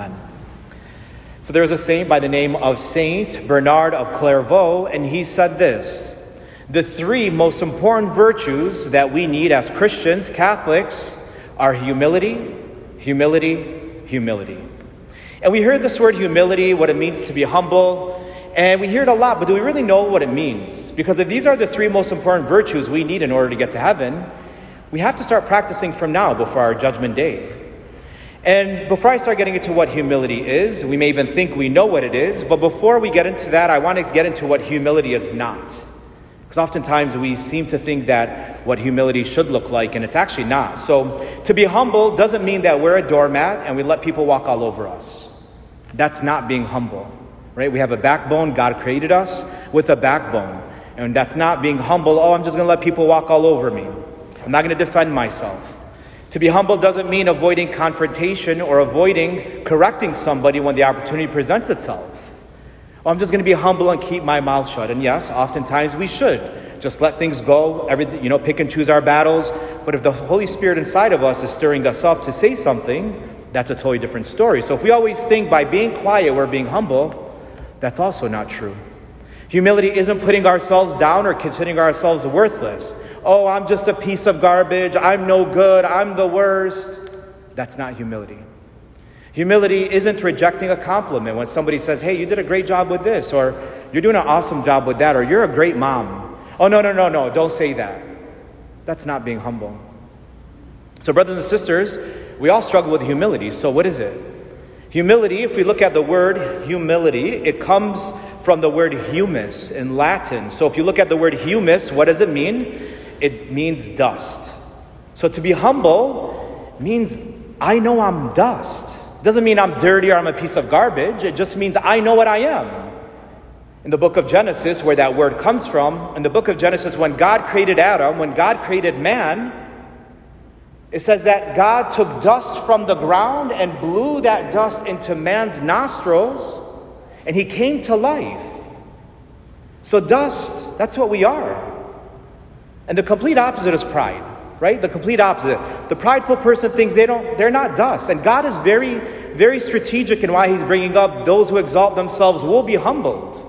Amen. So there was a saint by the name of Saint Bernard of Clairvaux, and he said this The three most important virtues that we need as Christians, Catholics, are humility, humility, humility. And we heard this word humility, what it means to be humble, and we hear it a lot, but do we really know what it means? Because if these are the three most important virtues we need in order to get to heaven, we have to start practicing from now before our judgment day. And before I start getting into what humility is, we may even think we know what it is, but before we get into that, I want to get into what humility is not. Because oftentimes we seem to think that what humility should look like, and it's actually not. So to be humble doesn't mean that we're a doormat and we let people walk all over us. That's not being humble, right? We have a backbone. God created us with a backbone. And that's not being humble. Oh, I'm just going to let people walk all over me. I'm not going to defend myself. To be humble doesn't mean avoiding confrontation or avoiding correcting somebody when the opportunity presents itself. Well, I'm just going to be humble and keep my mouth shut. And yes, oftentimes we should just let things go, everything, you know, pick and choose our battles. But if the Holy Spirit inside of us is stirring us up to say something, that's a totally different story. So if we always think by being quiet we're being humble, that's also not true. Humility isn't putting ourselves down or considering ourselves worthless oh, I'm just a piece of garbage, I'm no good, I'm the worst. That's not humility. Humility isn't rejecting a compliment when somebody says, hey, you did a great job with this, or you're doing an awesome job with that, or you're a great mom. Oh, no, no, no, no, don't say that. That's not being humble. So, brothers and sisters, we all struggle with humility. So, what is it? Humility, if we look at the word humility, it comes from the word humus in Latin. So, if you look at the word humus, what does it mean? It means dust. So to be humble means I know I'm dust. Doesn't mean I'm dirty or I'm a piece of garbage. It just means I know what I am. In the book of Genesis, where that word comes from, in the book of Genesis, when God created Adam, when God created man, it says that God took dust from the ground and blew that dust into man's nostrils, and he came to life. So, dust, that's what we are. And the complete opposite is pride, right? The complete opposite. The prideful person thinks they don't, they're not dust. And God is very, very strategic in why He's bringing up those who exalt themselves will be humbled.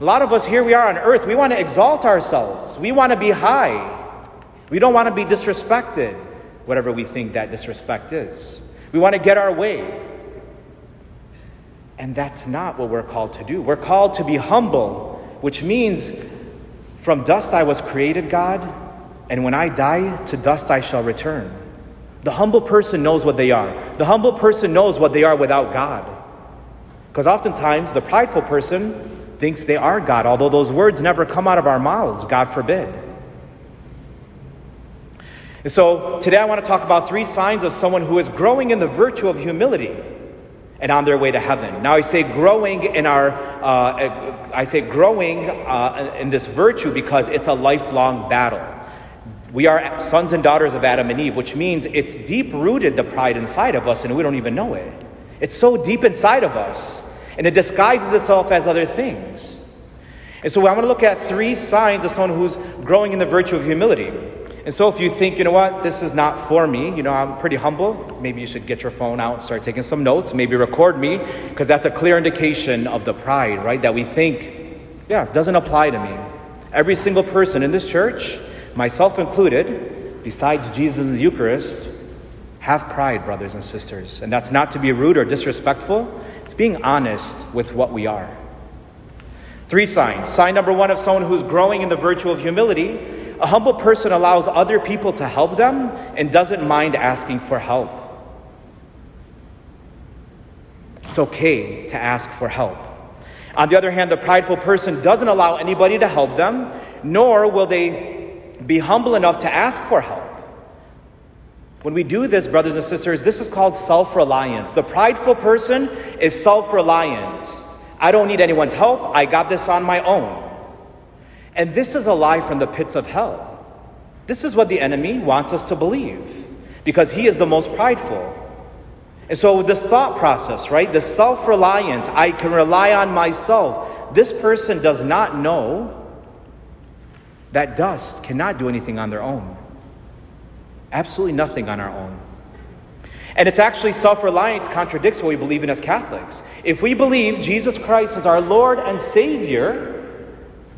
A lot of us here we are on earth, we want to exalt ourselves. We want to be high. We don't want to be disrespected, whatever we think that disrespect is. We want to get our way. And that's not what we're called to do. We're called to be humble, which means from dust I was created, God, and when I die, to dust I shall return. The humble person knows what they are. The humble person knows what they are without God. Because oftentimes the prideful person thinks they are God, although those words never come out of our mouths, God forbid. And so today I want to talk about three signs of someone who is growing in the virtue of humility and on their way to heaven. Now I say growing in our, uh, I say growing uh, in this virtue because it's a lifelong battle. We are sons and daughters of Adam and Eve, which means it's deep rooted the pride inside of us, and we don't even know it. It's so deep inside of us, and it disguises itself as other things. And so I want to look at three signs of someone who's growing in the virtue of humility. And so if you think, you know what, this is not for me, you know, I'm pretty humble, maybe you should get your phone out, start taking some notes, maybe record me, because that's a clear indication of the pride, right? That we think, yeah, doesn't apply to me. Every single person in this church, myself included, besides Jesus in the Eucharist, have pride, brothers and sisters. And that's not to be rude or disrespectful, it's being honest with what we are. Three signs. Sign number one of someone who's growing in the virtue of humility a humble person allows other people to help them and doesn't mind asking for help. It's okay to ask for help. On the other hand, the prideful person doesn't allow anybody to help them, nor will they be humble enough to ask for help. When we do this, brothers and sisters, this is called self reliance. The prideful person is self reliant. I don't need anyone's help, I got this on my own. And this is a lie from the pits of hell. This is what the enemy wants us to believe because he is the most prideful. And so, this thought process, right? The self reliance, I can rely on myself. This person does not know that dust cannot do anything on their own. Absolutely nothing on our own. And it's actually self reliance contradicts what we believe in as Catholics. If we believe Jesus Christ is our Lord and Savior,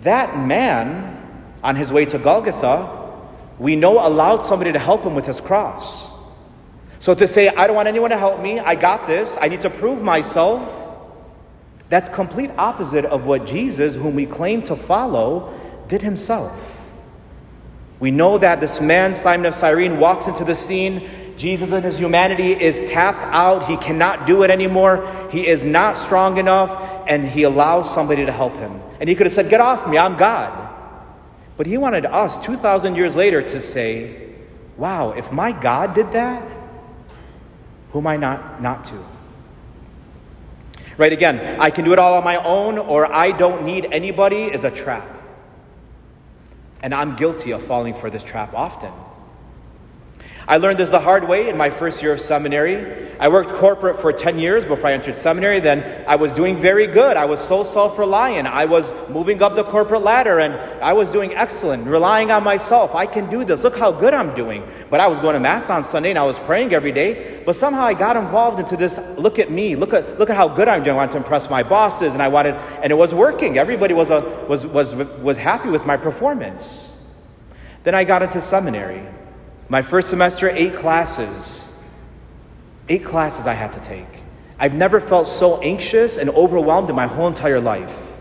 that man on his way to Golgotha, we know allowed somebody to help him with his cross. So to say, I don't want anyone to help me, I got this, I need to prove myself, that's complete opposite of what Jesus, whom we claim to follow, did himself. We know that this man, Simon of Cyrene, walks into the scene. Jesus in his humanity is tapped out. He cannot do it anymore. He is not strong enough, and he allows somebody to help him. And he could have said, Get off me, I'm God. But he wanted us 2,000 years later to say, Wow, if my God did that, who am I not, not to? Right again, I can do it all on my own, or I don't need anybody is a trap. And I'm guilty of falling for this trap often. I learned this the hard way in my first year of seminary. I worked corporate for 10 years before I entered seminary. Then I was doing very good. I was so self reliant. I was moving up the corporate ladder and I was doing excellent, relying on myself. I can do this. Look how good I'm doing. But I was going to Mass on Sunday and I was praying every day. But somehow I got involved into this look at me, look at, look at how good I'm doing. I wanted to impress my bosses and I wanted, and it was working. Everybody was, a, was, was, was happy with my performance. Then I got into seminary. My first semester, eight classes. Eight classes I had to take. I've never felt so anxious and overwhelmed in my whole entire life.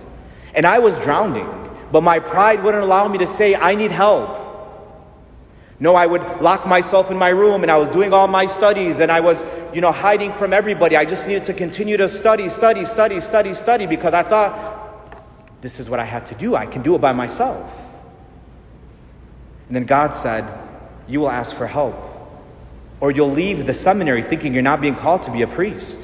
And I was drowning, but my pride wouldn't allow me to say, I need help. No, I would lock myself in my room and I was doing all my studies and I was, you know, hiding from everybody. I just needed to continue to study, study, study, study, study because I thought this is what I had to do. I can do it by myself. And then God said, you will ask for help. Or you'll leave the seminary thinking you're not being called to be a priest.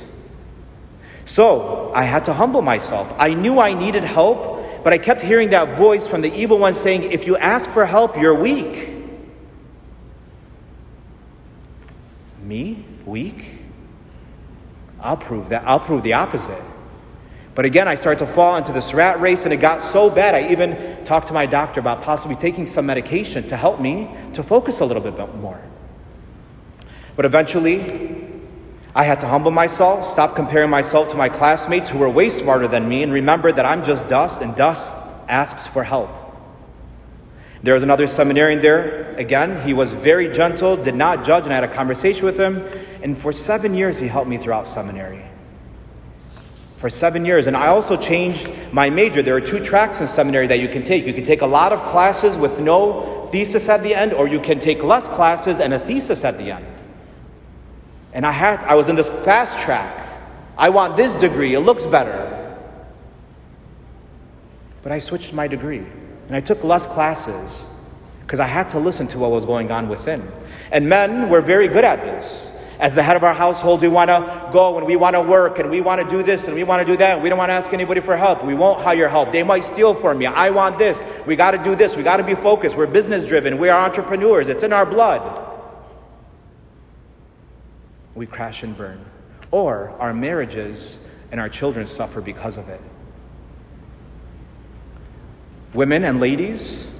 So I had to humble myself. I knew I needed help, but I kept hearing that voice from the evil one saying, If you ask for help, you're weak. Me? Weak? I'll prove that. I'll prove the opposite. But again, I started to fall into this rat race, and it got so bad. I even talked to my doctor about possibly taking some medication to help me to focus a little bit more. But eventually, I had to humble myself, stop comparing myself to my classmates who were way smarter than me, and remember that I'm just dust, and dust asks for help. There was another seminarian there. Again, he was very gentle, did not judge, and I had a conversation with him. And for seven years, he helped me throughout seminary for seven years. And I also changed my major. There are two tracks in seminary that you can take. You can take a lot of classes with no thesis at the end, or you can take less classes and a thesis at the end. And I had I was in this fast track. I want this degree, it looks better. But I switched my degree and I took less classes because I had to listen to what was going on within. And men were very good at this. As the head of our household, we want to go and we want to work and we want to do this and we want to do that. We don't want to ask anybody for help. We won't hire help. They might steal from me. I want this. We got to do this. We got to be focused. We're business driven. We are entrepreneurs. It's in our blood. We crash and burn. Or our marriages and our children suffer because of it. Women and ladies,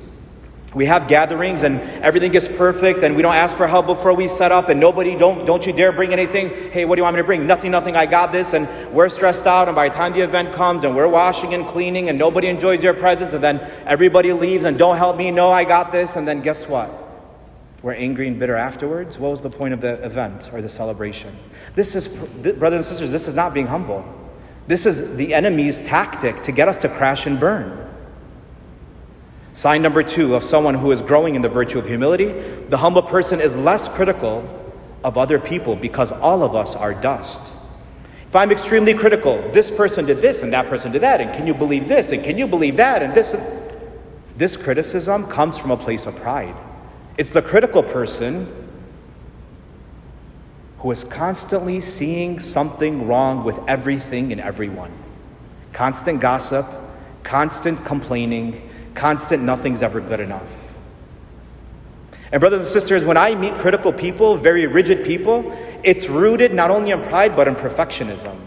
we have gatherings and everything gets perfect and we don't ask for help before we set up and nobody don't don't you dare bring anything. Hey what do you want me to bring? Nothing nothing. I got this and we're stressed out and by the time the event comes and we're washing and cleaning and nobody enjoys your presence and then everybody leaves and don't help me no i got this. And then guess what? We're angry and bitter afterwards. What was the point of the event or the celebration? This is brothers and sisters this is not being humble. This is the enemy's tactic to get us to crash and burn Sign number two of someone who is growing in the virtue of humility the humble person is less critical of other people because all of us are dust. If I'm extremely critical, this person did this and that person did that, and can you believe this and can you believe that and this? This criticism comes from a place of pride. It's the critical person who is constantly seeing something wrong with everything and everyone. Constant gossip, constant complaining, constant, nothing's ever good enough. And, brothers and sisters, when I meet critical people, very rigid people, it's rooted not only in pride but in perfectionism.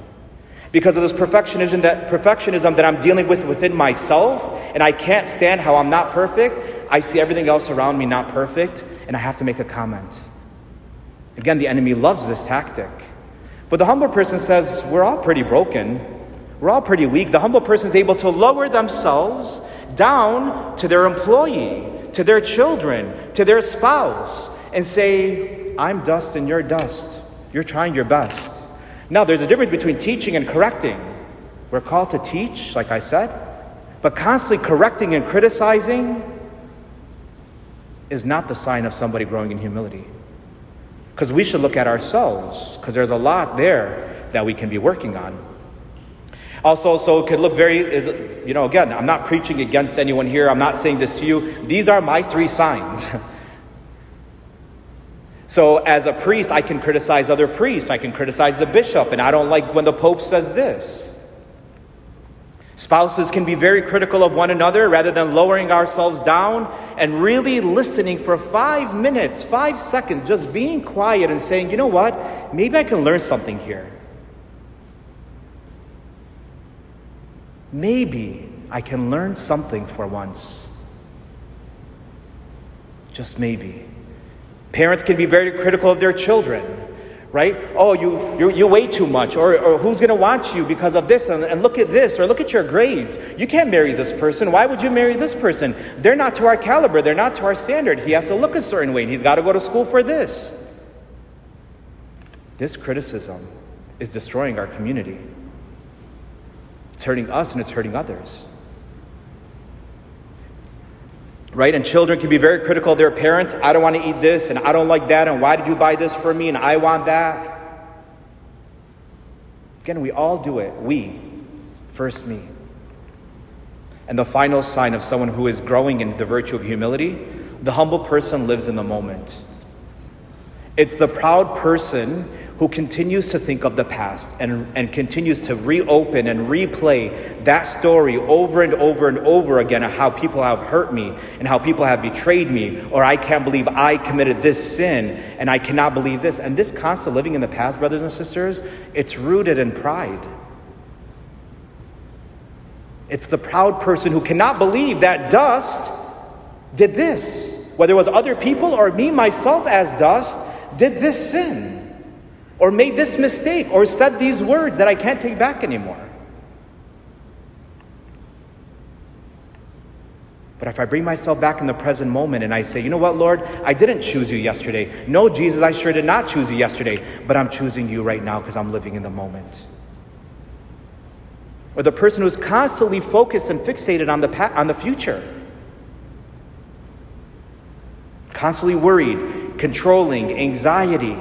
Because of this perfectionism that, perfectionism that I'm dealing with within myself, and I can't stand how I'm not perfect, I see everything else around me not perfect, and I have to make a comment. Again, the enemy loves this tactic. But the humble person says, We're all pretty broken. We're all pretty weak. The humble person is able to lower themselves down to their employee, to their children, to their spouse, and say, I'm dust and you're dust. You're trying your best. Now, there's a difference between teaching and correcting. We're called to teach, like I said, but constantly correcting and criticizing is not the sign of somebody growing in humility. Because we should look at ourselves, because there's a lot there that we can be working on. Also, so it could look very, you know, again, I'm not preaching against anyone here. I'm not saying this to you. These are my three signs. so, as a priest, I can criticize other priests. I can criticize the bishop, and I don't like when the pope says this. Spouses can be very critical of one another rather than lowering ourselves down and really listening for five minutes, five seconds, just being quiet and saying, you know what, maybe I can learn something here. Maybe I can learn something for once. Just maybe. Parents can be very critical of their children, right? Oh, you, you, you weigh too much, or, or who's going to want you because of this, and, and look at this, or look at your grades. You can't marry this person. Why would you marry this person? They're not to our caliber, they're not to our standard. He has to look a certain way, and he's got to go to school for this. This criticism is destroying our community. It's hurting us and it's hurting others. Right? And children can be very critical of their parents. I don't want to eat this and I don't like that and why did you buy this for me and I want that. Again, we all do it. We. First, me. And the final sign of someone who is growing in the virtue of humility the humble person lives in the moment. It's the proud person who continues to think of the past and, and continues to reopen and replay that story over and over and over again of how people have hurt me and how people have betrayed me, or I can't believe I committed this sin and I cannot believe this. And this constant living in the past, brothers and sisters, it's rooted in pride. It's the proud person who cannot believe that dust did this, whether it was other people or me, myself as dust, did this sin or made this mistake or said these words that I can't take back anymore. But if I bring myself back in the present moment and I say, you know what, Lord, I didn't choose you yesterday. No, Jesus, I sure did not choose you yesterday, but I'm choosing you right now because I'm living in the moment. Or the person who's constantly focused and fixated on the, pa- on the future, constantly worried, controlling, anxiety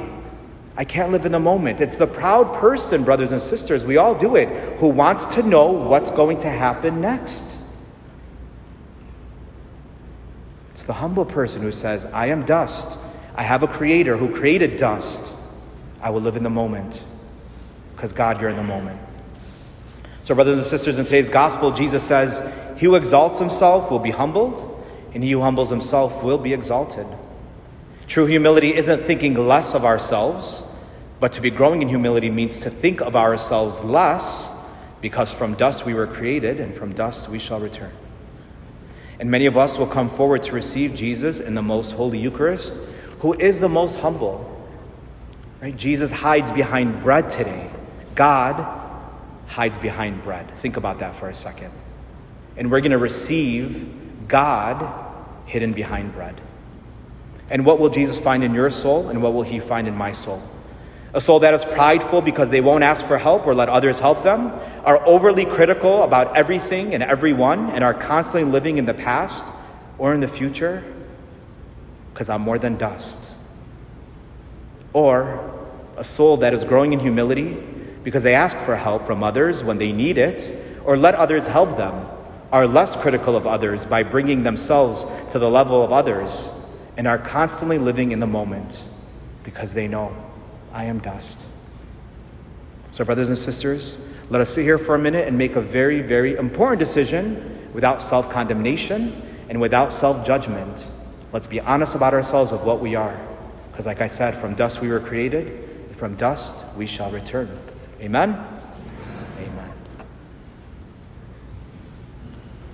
I can't live in the moment. It's the proud person, brothers and sisters, we all do it, who wants to know what's going to happen next. It's the humble person who says, I am dust. I have a creator who created dust. I will live in the moment because God, you're in the moment. So, brothers and sisters, in today's gospel, Jesus says, He who exalts himself will be humbled, and he who humbles himself will be exalted. True humility isn't thinking less of ourselves, but to be growing in humility means to think of ourselves less because from dust we were created and from dust we shall return. And many of us will come forward to receive Jesus in the most holy Eucharist, who is the most humble. Right? Jesus hides behind bread today. God hides behind bread. Think about that for a second. And we're going to receive God hidden behind bread. And what will Jesus find in your soul, and what will he find in my soul? A soul that is prideful because they won't ask for help or let others help them, are overly critical about everything and everyone, and are constantly living in the past or in the future because I'm more than dust. Or a soul that is growing in humility because they ask for help from others when they need it, or let others help them, are less critical of others by bringing themselves to the level of others and are constantly living in the moment because they know I am dust. So, brothers and sisters, let us sit here for a minute and make a very, very important decision without self condemnation and without self judgment. Let's be honest about ourselves of what we are. Because, like I said, from dust we were created, from dust we shall return. Amen.